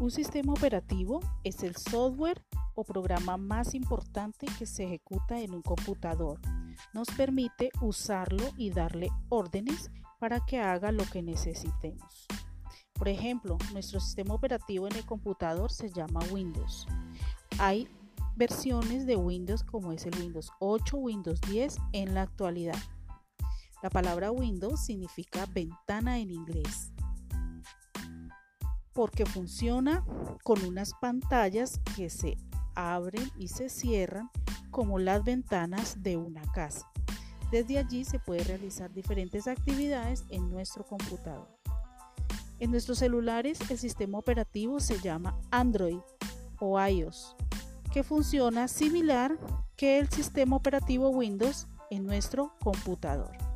Un sistema operativo es el software o programa más importante que se ejecuta en un computador. Nos permite usarlo y darle órdenes para que haga lo que necesitemos. Por ejemplo, nuestro sistema operativo en el computador se llama Windows. Hay versiones de Windows como es el Windows 8, Windows 10 en la actualidad. La palabra Windows significa ventana en inglés porque funciona con unas pantallas que se abren y se cierran como las ventanas de una casa. Desde allí se puede realizar diferentes actividades en nuestro computador. En nuestros celulares el sistema operativo se llama Android o iOS, que funciona similar que el sistema operativo Windows en nuestro computador.